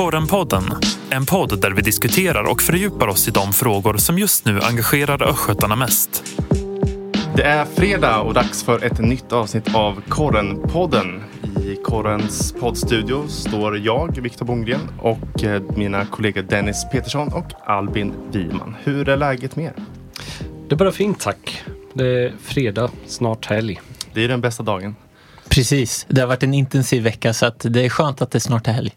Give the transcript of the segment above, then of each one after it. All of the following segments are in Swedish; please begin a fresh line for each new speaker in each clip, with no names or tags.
Korrenpodden, en podd där vi diskuterar och fördjupar oss i de frågor som just nu engagerar östgötarna mest.
Det är fredag och dags för ett nytt avsnitt av Korrenpodden. I Korrens poddstudio står jag, Viktor Bongren och eh, mina kollegor Dennis Petersson och Albin Wiman. Hur är läget med er?
Det är bara fint tack. Det är fredag, snart helg.
Det är den bästa dagen.
Precis. Det har varit en intensiv vecka så att det är skönt att det snart är helg.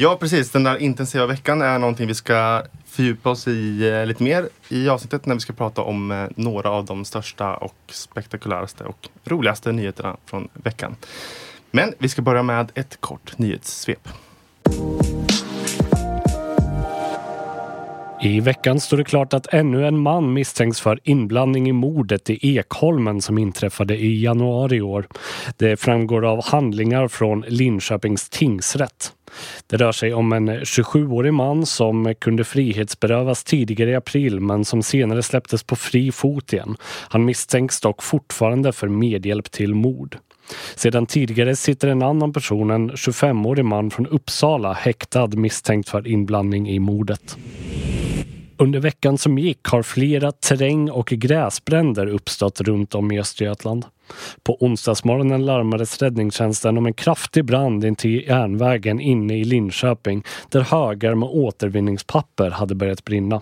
Ja, precis. Den där intensiva veckan är någonting vi ska fördjupa oss i eh, lite mer i avsnittet när vi ska prata om eh, några av de största och spektakuläraste och roligaste nyheterna från veckan. Men vi ska börja med ett kort nyhetssvep.
I veckan står det klart att ännu en man misstänks för inblandning i mordet i Ekholmen som inträffade i januari i år. Det framgår av handlingar från Linköpings tingsrätt. Det rör sig om en 27-årig man som kunde frihetsberövas tidigare i april men som senare släpptes på fri fot igen. Han misstänks dock fortfarande för medhjälp till mord. Sedan tidigare sitter en annan person, en 25-årig man från Uppsala, häktad misstänkt för inblandning i mordet. Under veckan som gick har flera terräng och gräsbränder uppstått runt om i Östergötland. På onsdagsmorgonen larmades räddningstjänsten om en kraftig brand intill järnvägen inne i Linköping där högar med återvinningspapper hade börjat brinna.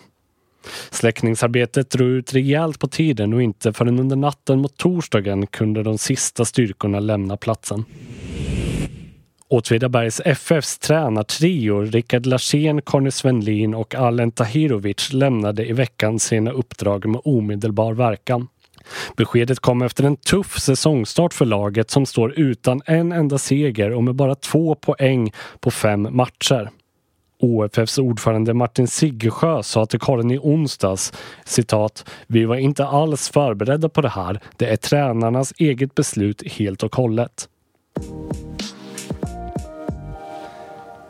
Släckningsarbetet drog ut rejält på tiden och inte förrän under natten mot torsdagen kunde de sista styrkorna lämna platsen. Åtvidabergs FFs tränartrio Rickard Larsén, Conny Svenlin och Alen Tahirovic lämnade i veckan sina uppdrag med omedelbar verkan. Beskedet kom efter en tuff säsongstart för laget som står utan en enda seger och med bara två poäng på fem matcher. OFFs ordförande Martin Siggesjö sa till Karin i onsdags citat Vi var inte alls förberedda på det här. Det är tränarnas eget beslut helt och hållet.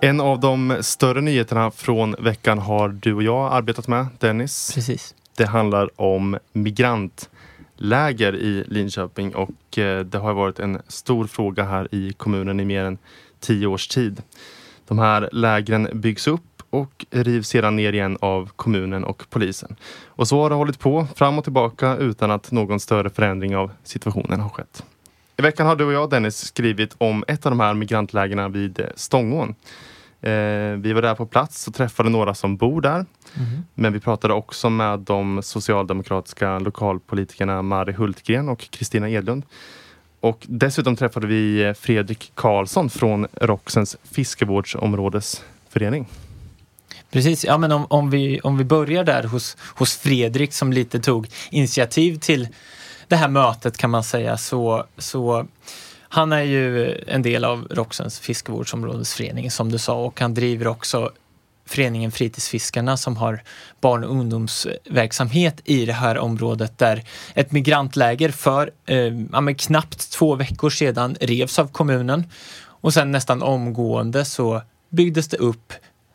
En av de större nyheterna från veckan har du och jag arbetat med, Dennis.
Precis.
Det handlar om migrantläger i Linköping och eh, det har varit en stor fråga här i kommunen i mer än tio års tid. De här lägren byggs upp och rivs sedan ner igen av kommunen och polisen. Och så har det hållit på fram och tillbaka utan att någon större förändring av situationen har skett. I veckan har du och jag Dennis skrivit om ett av de här migrantlägren vid Stångån. Eh, vi var där på plats och träffade några som bor där. Mm. Men vi pratade också med de socialdemokratiska lokalpolitikerna Mari Hultgren och Kristina Edlund. Och dessutom träffade vi Fredrik Karlsson från Roxens fiskevårdsområdesförening.
Precis, ja men om, om, vi, om vi börjar där hos, hos Fredrik som lite tog initiativ till det här mötet kan man säga så, så han är ju en del av Roxens fiskevårdsområdesförening som du sa och han driver också föreningen Fritidsfiskarna som har barn och ungdomsverksamhet i det här området där ett migrantläger för eh, ja, knappt två veckor sedan revs av kommunen och sen nästan omgående så byggdes det upp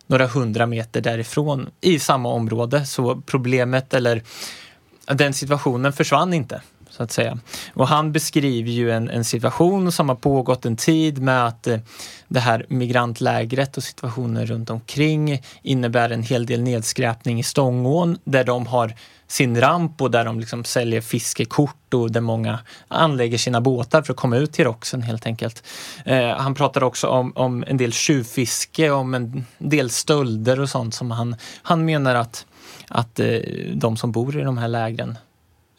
några hundra meter därifrån i samma område. Så problemet eller den situationen försvann inte så att säga. Och han beskriver ju en, en situation som har pågått en tid med att eh, det här migrantlägret och situationen runt omkring innebär en hel del nedskräpning i Stångån där de har sin ramp och där de liksom säljer fiskekort och där många anlägger sina båtar för att komma ut till Roxen helt enkelt. Eh, han pratar också om, om en del tjuvfiske, om en del stölder och sånt som han, han menar att, att eh, de som bor i de här lägren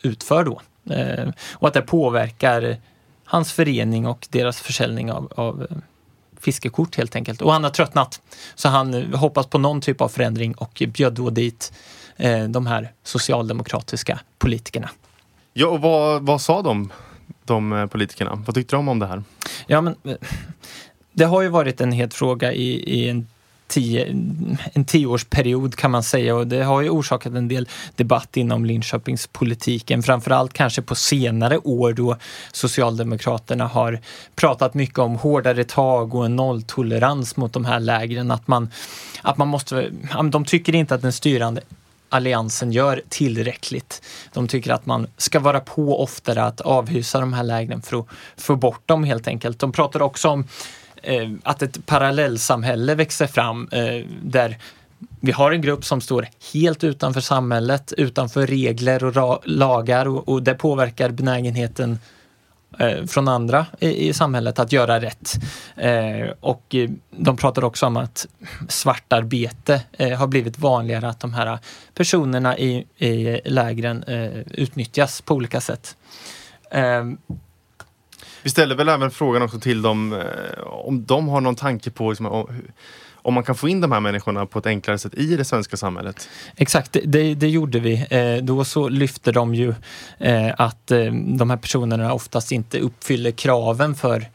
utför då. Eh, och att det påverkar hans förening och deras försäljning av, av eh, fiskekort helt enkelt. Och han har tröttnat. Så han hoppas på någon typ av förändring och bjöd då dit eh, de här socialdemokratiska politikerna.
Ja, och vad, vad sa de, de politikerna? Vad tyckte de om det här?
Ja, men det har ju varit en het fråga i, i en tio, en tioårsperiod kan man säga och det har ju orsakat en del debatt inom Linköpingspolitiken. Framförallt kanske på senare år då Socialdemokraterna har pratat mycket om hårdare tag och en nolltolerans mot de här lägren. Att man, att man måste, de tycker inte att den styrande Alliansen gör tillräckligt. De tycker att man ska vara på oftare att avhysa de här lägren för att få bort dem helt enkelt. De pratar också om Eh, att ett parallellsamhälle växer fram eh, där vi har en grupp som står helt utanför samhället, utanför regler och lagar och, och det påverkar benägenheten eh, från andra i, i, samhället att göra rätt. Eh, och eh, de pratar också om att svartarbete eh, har blivit vanligare, att de här personerna i, i lägren eh, utnyttjas på olika sätt. Eh,
vi ställer väl även frågan också till dem eh, om de har någon tanke på liksom, om man kan få in de här människorna på ett enklare sätt i det svenska samhället?
Exakt, det, det gjorde vi. Eh, då så lyfte de ju eh, att eh, de här personerna oftast inte uppfyller kraven för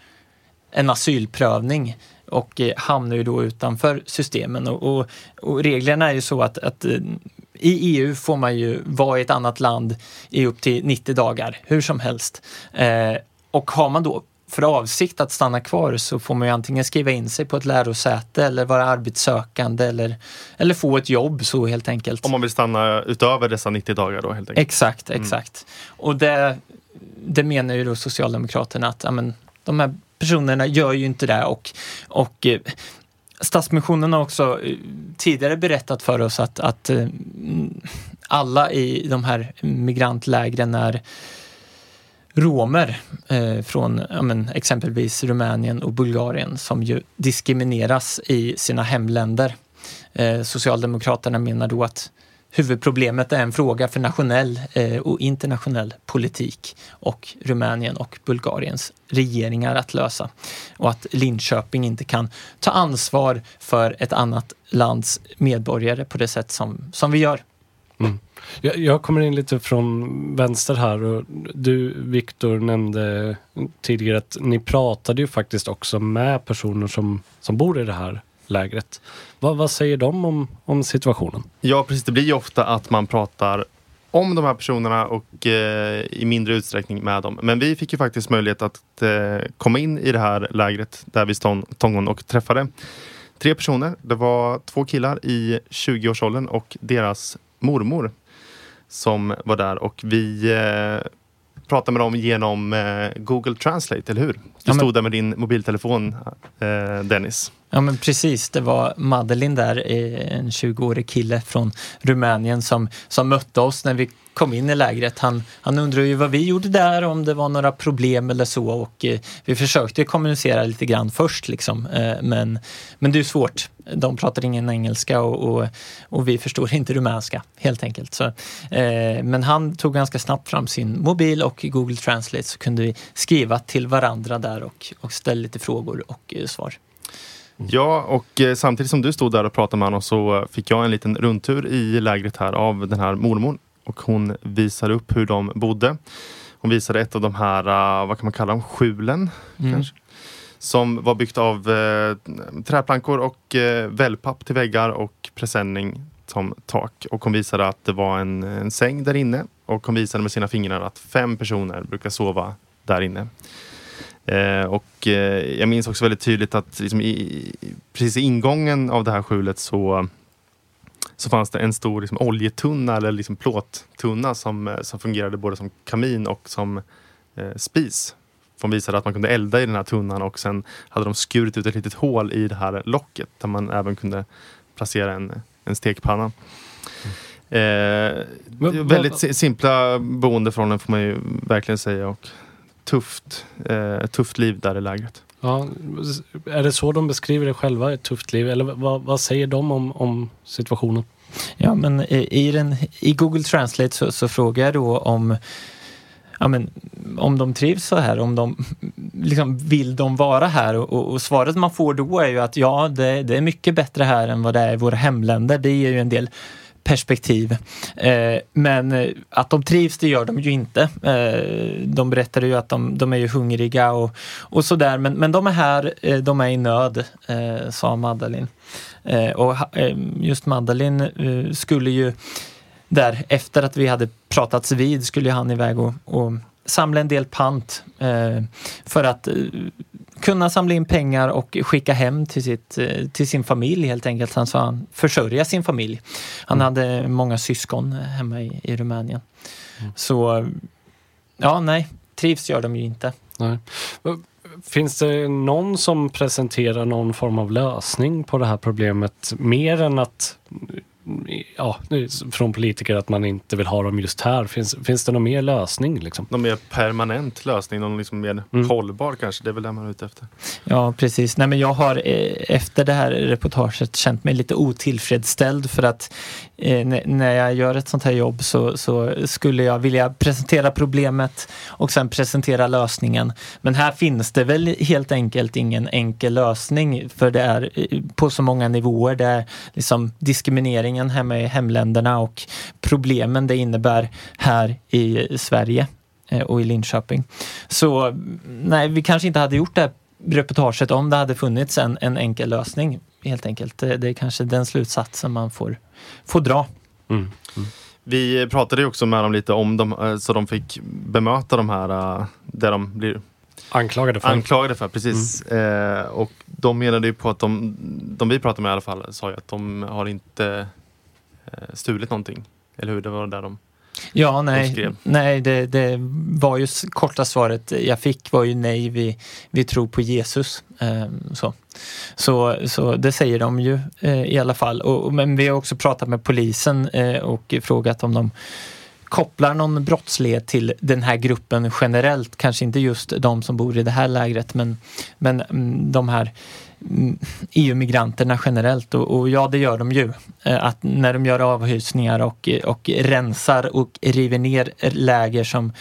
en asylprövning och eh, hamnar ju då utanför systemen. Och, och, och reglerna är ju så att, att eh, i EU får man ju vara i ett annat land i upp till 90 dagar, hur som helst. Eh, och har man då för avsikt att stanna kvar så får man ju antingen skriva in sig på ett lärosäte eller vara arbetssökande eller, eller få ett jobb så helt enkelt.
Om man vill stanna utöver dessa 90 dagar då helt enkelt?
Exakt, mm. exakt. Mm. Och det, det menar ju då Socialdemokraterna att amen, de här personerna gör ju inte det och, och eh, Stadsmissionen har också eh, tidigare berättat för oss att, att eh, alla i de här migrantlägren är romer eh, från ja, men, exempelvis Rumänien och Bulgarien som ju diskrimineras i sina hemländer. Eh, Socialdemokraterna menar då att huvudproblemet är en fråga för nationell eh, och internationell politik och Rumänien och Bulgariens regeringar att lösa. Och att Linköping inte kan ta ansvar för ett annat lands medborgare på det sätt som, som vi gör.
Jag, jag, kommer in lite från vänster här och du Viktor nämnde tidigare att ni pratade ju faktiskt också med personer som, som bor i det här lägret. Vad, vad säger de om, om situationen?
Ja precis, det blir ju ofta att man pratar om de här personerna och eh, i mindre utsträckning med dem. Men vi fick ju faktiskt möjlighet att eh, komma in i det här lägret där vi stånd och träffade tre personer. Det var två killar i 20-årsåldern och deras mormor som var där och vi eh, pratade med dem genom eh, Google Translate, eller hur? Du ja, men... stod där med din mobiltelefon, eh, Dennis.
Ja men precis, det var Madeleine där, eh, en 20-årig kille från Rumänien som, som mötte oss när vi kom in i lägret. Han, han undrade ju vad vi gjorde där, om det var några problem eller så och eh, vi försökte kommunicera lite grann först liksom. Eh, men, men det är svårt. De pratar ingen engelska och, och, och, vi förstår inte rumänska helt enkelt. Så, eh, men han tog ganska snabbt fram sin mobil och Google Translate så kunde vi skriva till varandra där och, och ställa lite frågor och eh, svar.
Ja, och eh, samtidigt som du stod där och pratade med honom så fick jag en liten rundtur i lägret här av den här mormorn och hon visade upp hur de bodde. Hon visade ett av de här, uh, vad kan man kalla dem, skjulen? Mm. Kanske? Som var byggt av uh, träplankor och uh, wellpapp till väggar och presenning som tak. Och hon visade att det var en, en säng där inne och hon visade med sina fingrar att fem personer brukar sova där inne. Eh, och eh, jag minns också väldigt tydligt att liksom i, precis i ingången av det här skjulet så så fanns det en stor liksom, oljetunna eller liksom, plåttunna som, eh, som fungerade både som kamin och som eh, spis. Som visade att man kunde elda i den här tunnan och sen hade de skurit ut ett litet hål i det här locket där man även kunde placera en, en stekpanna. Mm. Eh, väldigt simpla boendeförhållanden får man ju verkligen säga och tufft, eh, tufft liv där i lägret.
Ja, är det så de beskriver det själva, ett tufft liv? Eller vad, vad säger de om, om situationen?
Ja, men i, den, i Google Translate så, så frågar jag då om ja, men, om de trivs så här, om de liksom, vill de vara här och, och, och, svaret man får då är ju att ja, det, det, är mycket bättre här än vad det är i våra hemländer. Det ger ju en del perspektiv. Eh, men eh, att de trivs, det gör de ju inte. Eh, de berättade ju att de, de är ju hungriga och, och sådär, men, men de är här, eh, de är i nöd, eh, sa Madeleine. Eh, och eh, just Madeleine eh, skulle ju där, efter att vi hade pratats vid, skulle han iväg och, och samla en del pant för att kunna samla in pengar och skicka hem till, sitt, eh, till sin familj helt enkelt. Han sa han försörja sin familj. Han mm. hade många syskon hemma i, i Rumänien. Mm. Så ja, nej, trivs gör de ju inte.
Nej. finns det någon som presenterar någon form av lösning på det här problemet? Mer än att ja, från politiker att man inte vill ha dem just här. Finns, finns det någon mer lösning? Liksom?
Någon mer permanent lösning? Någon liksom mer mm. hållbar kanske? Det är väl det man är ute efter?
Ja, precis. Nej, men jag har eh, efter det här reportaget känt mig lite otillfredsställd för att eh, när jag gör ett sånt här jobb så, så, skulle jag vilja presentera problemet och sen presentera lösningen. Men här finns det väl helt enkelt ingen enkel lösning för det är eh, på så många nivåer. Det är liksom diskriminering utvecklingen hemma i hemländerna och problemen det innebär här i Sverige eh, och i Linköping. Så nej, vi kanske inte hade gjort det här reportaget om det hade funnits en, en enkel lösning helt enkelt. Det, det är kanske den slutsatsen man får, får dra. Mm.
Mm. Vi pratade ju också med dem lite om dem eh, så de fick bemöta de här eh, där de blir
Anklagade för.
Anklagade för, precis. Mm. Eh, och de menade ju på att de, de vi pratade med i alla fall, sa ju att de har inte Eh, stulit någonting. Eller hur? Det var där de
Ja, nej, nej det, det, var ju korta svaret jag fick var ju nej, vi, vi tror på Jesus. Um, så. Så, så det säger de ju uh, i alla fall. Och, men vi har också pratat med polisen uh, och frågat om de kopplar någon brottslighet till den här gruppen generellt. Kanske inte just de som bor i det här lägret men, men mm, de här Mm, EU-migranterna generellt och, och, ja, det gör de ju. Eh, att när de gör avhysningar och, och rensar och river ner läger som,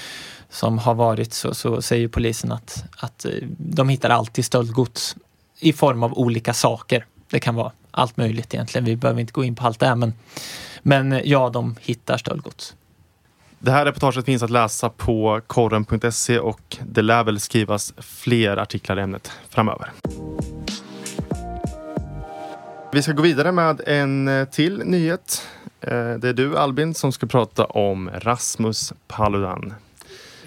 som har varit så, så säger polisen att, att eh, de hittar alltid stöldgods i form av olika saker. Det kan vara allt möjligt egentligen. Vi behöver inte gå in på allt det här men, men eh, ja, de hittar stöldgods.
Det här reportaget finns att läsa på korren.se och det lär väl skrivas fler artiklar i ämnet framöver. Vi ska gå vidare med en eh, till nyhet. Eh, det är du Albin som ska prata om Rasmus Paludan.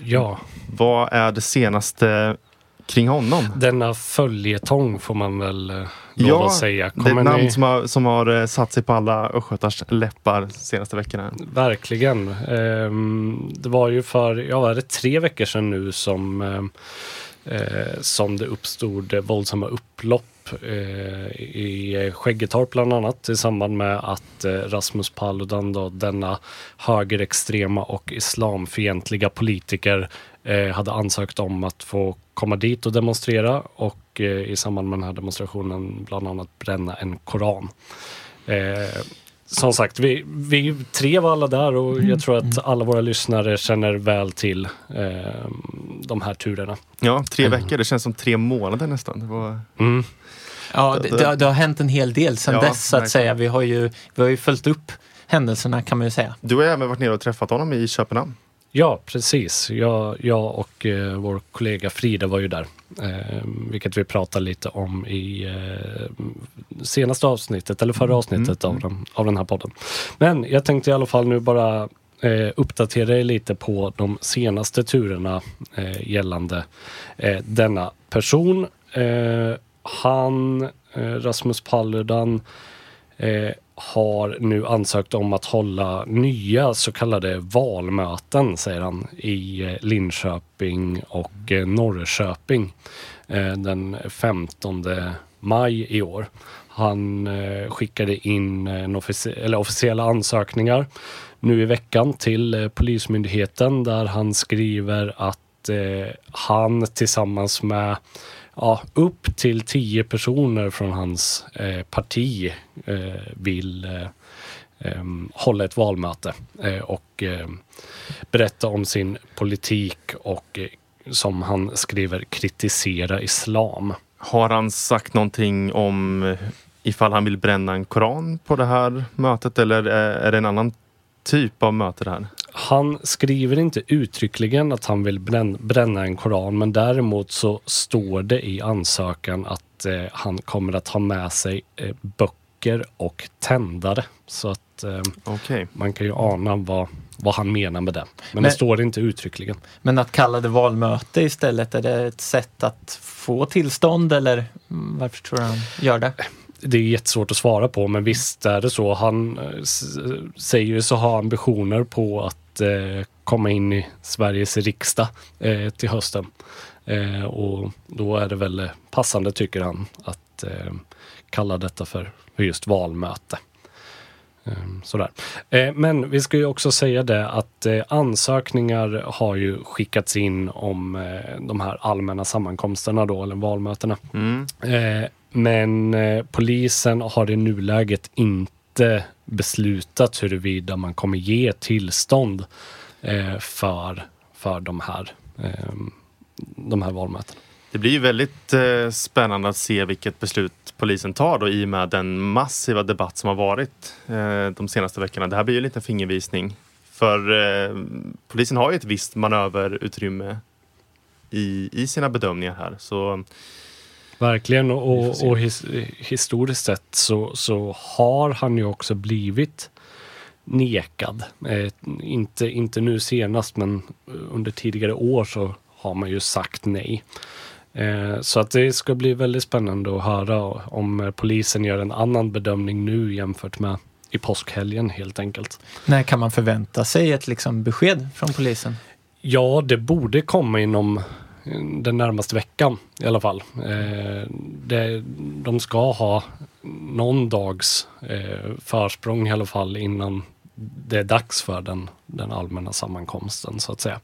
Ja.
Vad är det senaste kring honom?
Denna följetong får man väl eh, lov ja, att säga.
Kommer det är ett namn ni... som, har, som har satt sig på alla östgötars läppar de senaste veckorna.
Verkligen. Ehm, det var ju för, ja var det tre veckor sedan nu som, som det uppstod våldsamma upplopp i Skäggetorp bland annat i samband med att eh, Rasmus Paludan, då, denna högerextrema och islamfientliga politiker, eh, hade ansökt om att få komma dit och demonstrera och i samband med den här demonstrationen bland annat bränna en koran som sagt, vi, vi tre var alla där och jag mm. tror att alla våra lyssnare känner väl till eh, de här turerna.
Ja, tre mm. veckor. Det känns som tre månader nästan. Det var...
Mm. Ja, det, det, har, det, har hänt en hel del sedan ja, dess så att säga. Vi har, ju, vi har ju följt upp händelserna kan man ju säga.
Du har även varit nere och träffat honom i Köpenhamn.
Ja, precis. Jag, jag och eh, vår kollega Frida var ju där. Eh, vilket vi pratade lite om i eh, senaste avsnittet, eller förra mm. avsnittet mm. av, den, av den här podden. Men jag tänkte i alla fall nu bara eh, uppdatera er lite på de senaste turerna eh, gällande eh, denna person. Han, eh, Rasmus Paludan, eh, har nu ansökt om att hålla nya så kallade valmöten, säger han, i eh, Linköping och eh, Norrköping eh, den 15 maj i år. Han skickade in officie eller officiella ansökningar nu i veckan till Polismyndigheten där han skriver att han tillsammans med ja, upp till tio personer från hans eh, parti eh, vill eh, eh hålla ett valmöte eh, och eh, berätta om sin politik och eh, som han skriver kritisera islam.
Har han sagt någonting om eh, ifall han vill bränna en koran på det här mötet eller eh, är det en annan typ av möte det här?
Han skriver inte uttryckligen att han vill bränna en koran men däremot så står det i ansökan att eh, han kommer att ha med sig eh, böcker och tändare. Så att eh, okay. man kan ju ana vad, vad han menar med det. Men, men det står inte uttryckligen.
Men att kalla det valmöte istället, är det ett sätt att få tillstånd eller varför tror du han gör det?
det är jättesvårt att svara på, men visst är det så. Han eh, säger ju så ha ambitioner på att eh, komma in i Sveriges riksdag eh, till hösten. Eh, och då är det väl passande, tycker han, att kalla detta för, just valmöte. Eh, sådär. Men vi ska ju också säga det att ansökningar har ju skickats in om de här allmänna sammankomsterna då, eller valmötena.
Mm.
Men polisen har i nuläget inte beslutat huruvida man kommer ge tillstånd eh, för, för de här, eh, de här valmötena.
Det blir ju väldigt eh, spännande att se vilket beslut polisen tar då i och med den massiva debatt som har varit eh, de senaste veckorna. Det här blir ju en liten fingervisning. För eh, polisen har ju ett visst manöverutrymme i, i sina bedömningar här. Så
Verkligen och, och his, historiskt sett så, så har han ju också blivit nekad. Eh, inte, inte nu senast men under tidigare år så har man ju sagt nej. Eh, så att det ska bli väldigt spännande att höra om eh, polisen gör en annan bedömning nu jämfört med i påskhelgen helt enkelt.
När kan man förvänta sig ett liksom, besked från polisen?
Ja, det borde komma inom eh, den närmaste veckan i alla fall. Eh, det, de ska ha någon dags eh, försprång i alla fall innan det är dags för den, den allmänna sammankomsten så att säga.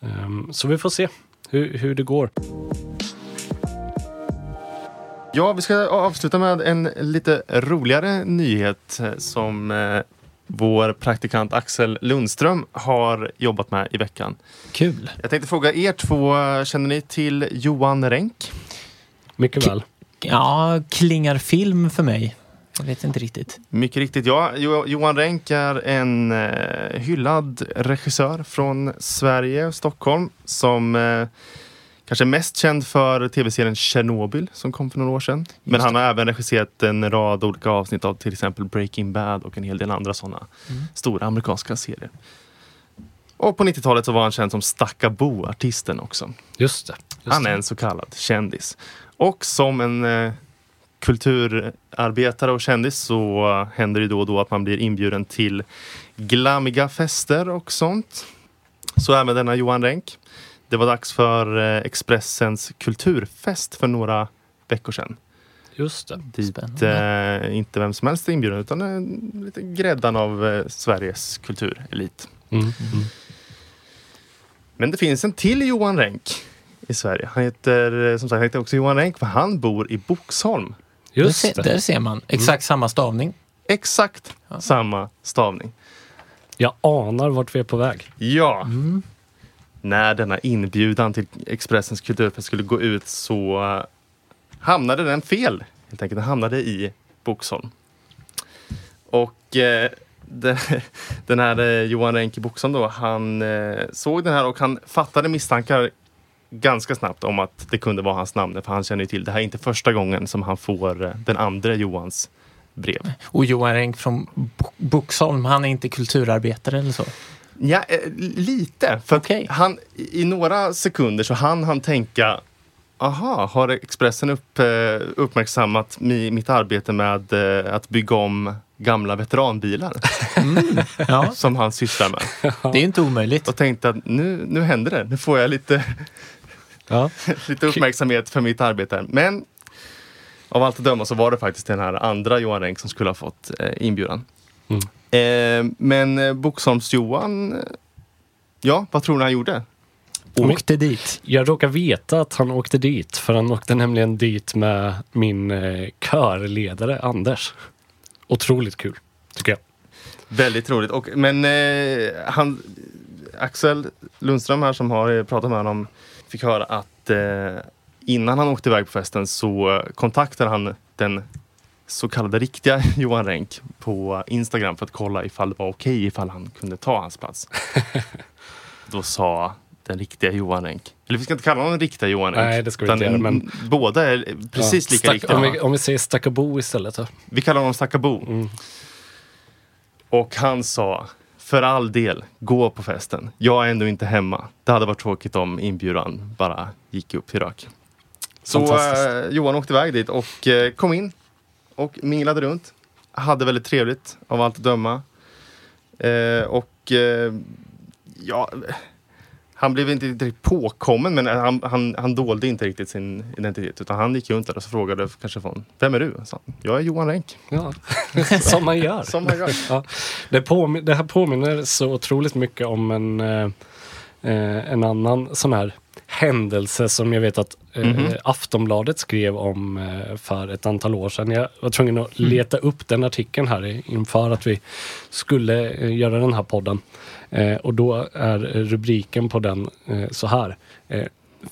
Eh, så vi får se hur, hur det går.
Ja, vi ska avsluta med en lite roligare nyhet eh, som eh, vår praktikant Axel Lundström har jobbat med i veckan.
Kul!
Jag tänkte fråga er två, känner ni till Johan Renck?
Mycket väl.
Ja, klingar film för mig. Jag vet inte riktigt.
Mycket riktigt, ja. Jo- Johan Renck är en eh, hyllad regissör från Sverige Stockholm som eh, kanske mest känd för tv-serien Chernobyl som kom för några år sedan. Men han har även regisserat en rad olika avsnitt av till exempel Breaking Bad och en hel del andra sådana
Mm.
stora amerikanska serier. Och på 90-talet så var han känd som Stakka Bo-artisten också.
Just det. Just
Han är en så kallad kändis. Och som en eh, kulturarbetare och kändis så händer det då och då att man blir inbjuden till glammiga fester och sånt. Så även denna Johan Renck. Det var dags för eh, Expressens kulturfest för några veckor sedan.
Just det.
Dit
Spännande.
eh, inte vem som helst är inbjuden utan eh, lite gräddan av eh, Sveriges kulturelit.
Mm. Mm.
Men det finns en till Johan Renck i Sverige. Han heter eh, som sagt han heter också Johan Renck för han bor i Boxholm.
Just det.
där ser man exakt samma stavning.
Exakt
Ja.
samma stavning.
Jag anar vart vi är på väg.
Ja,
Mm
när denna inbjudan till Expressens kulturfest skulle gå ut så eh, hamnade den fel. Helt enkelt, den hamnade i Boxholm. Och eh, den, den här eh, Johan Renck i Boxholm då, han eh, såg den här och han fattade misstankar ganska snabbt om att det kunde vara hans namn. För han känner ju till, det här är inte första gången som han får eh, den andra Johans brev.
Och Johan Renck från Boxholm, han är inte kulturarbetare eller så?
Ja, eh, lite. För
Okej.
han, i några sekunder så hann han tänka Aha, har Expressen upp, eh, uppmärksammat mi, mitt arbete med eh, att bygga om gamla veteranbilar
Ja,
som han sysslar med?
det är inte omöjligt.
Och tänkte att nu, nu händer det. Nu får jag lite,
Ja.
lite uppmärksamhet för mitt arbete. Men av allt att döma så var det faktiskt den här andra Johan Renck som skulle ha fått inbjudan.
Mm.
Eh, men eh, Boxholms-Johan, eh, ja, vad tror ni han gjorde?
Åkte dit.
Jag råkar veta att han åkte dit, för han åkte nämligen dit med min eh, körledare Anders. Otroligt kul, tycker jag.
Väldigt roligt. Och, men eh, han, Axel Lundström här som har pratat med honom fick höra att eh, innan han åkte iväg på festen så kontaktade han den så kallade riktiga Johan Renck på Instagram för att kolla ifall det var okej ifall han kunde ta hans plats. Då sa den riktiga Johan Renck, eller vi ska inte kalla honom den riktiga Johan Renck.
Nej, det ska vi inte göra, men-
Båda är precis
Ja,
lika riktiga.
Om vi, om vi säger Stackabo istället. Då.
Vi kallar honom Stackabo.
Mm.
Och han sa, för all del, gå på festen. Jag är ändå inte hemma. Det hade varit tråkigt om inbjudan bara gick upp i rök. Så eh, Johan åkte iväg dit och eh, kom in och minglade runt. Hade väldigt trevligt av allt att döma. Eh, och eh, ja, han blev inte direkt påkommen men han, han, han dolde inte riktigt sin identitet utan han gick runt där och så frågade kanske från Vem är du? Så, jag är Johan Renck.
Ja. Som man gör.
Som man gör.
Ja. Det, påmin- det här påminner så otroligt mycket om en, eh, eh, en annan sån här händelse som jag vet att eh,
Mhm.
Aftonbladet skrev om eh, för ett antal år sedan. Jag var tvungen att leta upp den artikeln här inför att vi skulle eh, göra den här podden. Och då är rubriken på den så här.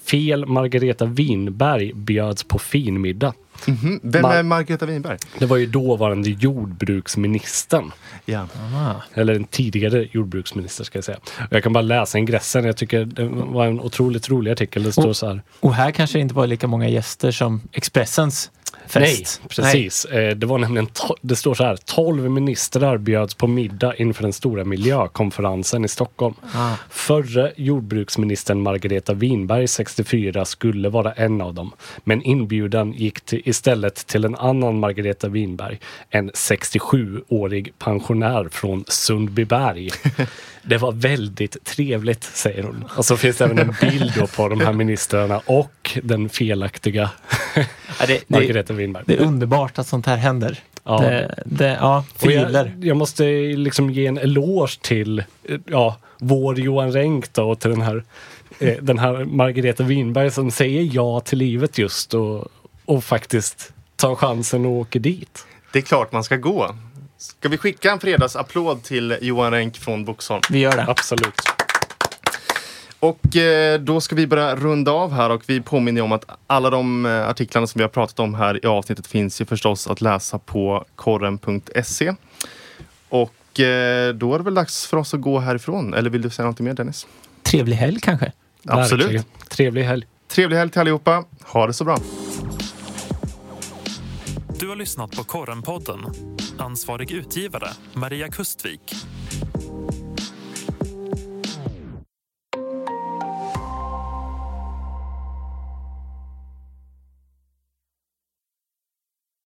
Fel Margareta Winberg bjöds på finmiddag.
Mhm. Vem
Man-
är Margareta Winberg?
Det var ju dåvarande jordbruksministern.
Ja.
Eller en tidigare jordbruksminister ska jag säga. Och jag kan bara läsa ingressen. Jag tycker det var en otroligt rolig artikel. Det står
Och-
så här.
Och här kanske det inte var lika många gäster som Expressens fest.
Nej, precis. Eh, Det var nämligen, det står så här. 12 ministrar bjöds på middag inför den stora miljökonferensen i Stockholm.
Ah.
Förre jordbruksministern Margareta Winberg, 64, skulle vara en av dem. Men inbjudan gick till, istället till en annan Margareta Winberg, en 67-årig pensionär från Sundbyberg. Det var väldigt trevligt, säger hon. Och så finns det även en bild då på de här ministrarna och den felaktiga
Ja, det,
Margareta Winberg.
det är underbart att sånt här händer.
Ja.
Det, det, ja,
jag, jag måste liksom ge en eloge till ja, vår Johan Renck då, och till den här, eh, den här Margareta Winberg som säger ja till livet just och, och faktiskt tar chansen och åker dit.
Det är klart man ska gå. Ska vi skicka en fredagsapplåd till Johan Renck från Boxholm?
Vi gör det.
Absolut.
Och eh, då ska vi börja runda av här och vi påminner om att alla de eh, artiklarna som vi har pratat om här i avsnittet finns ju förstås att läsa på korren.se. Och eh, då är det väl dags för oss att gå härifrån. Eller vill du säga något mer Dennis?
Trevlig helg kanske.
Absolut.
Verkligen. Trevlig helg.
Trevlig helg till allihopa. Ha det så bra.
Du har lyssnat på Korrenpodden. Ansvarig utgivare Maria Kustvik.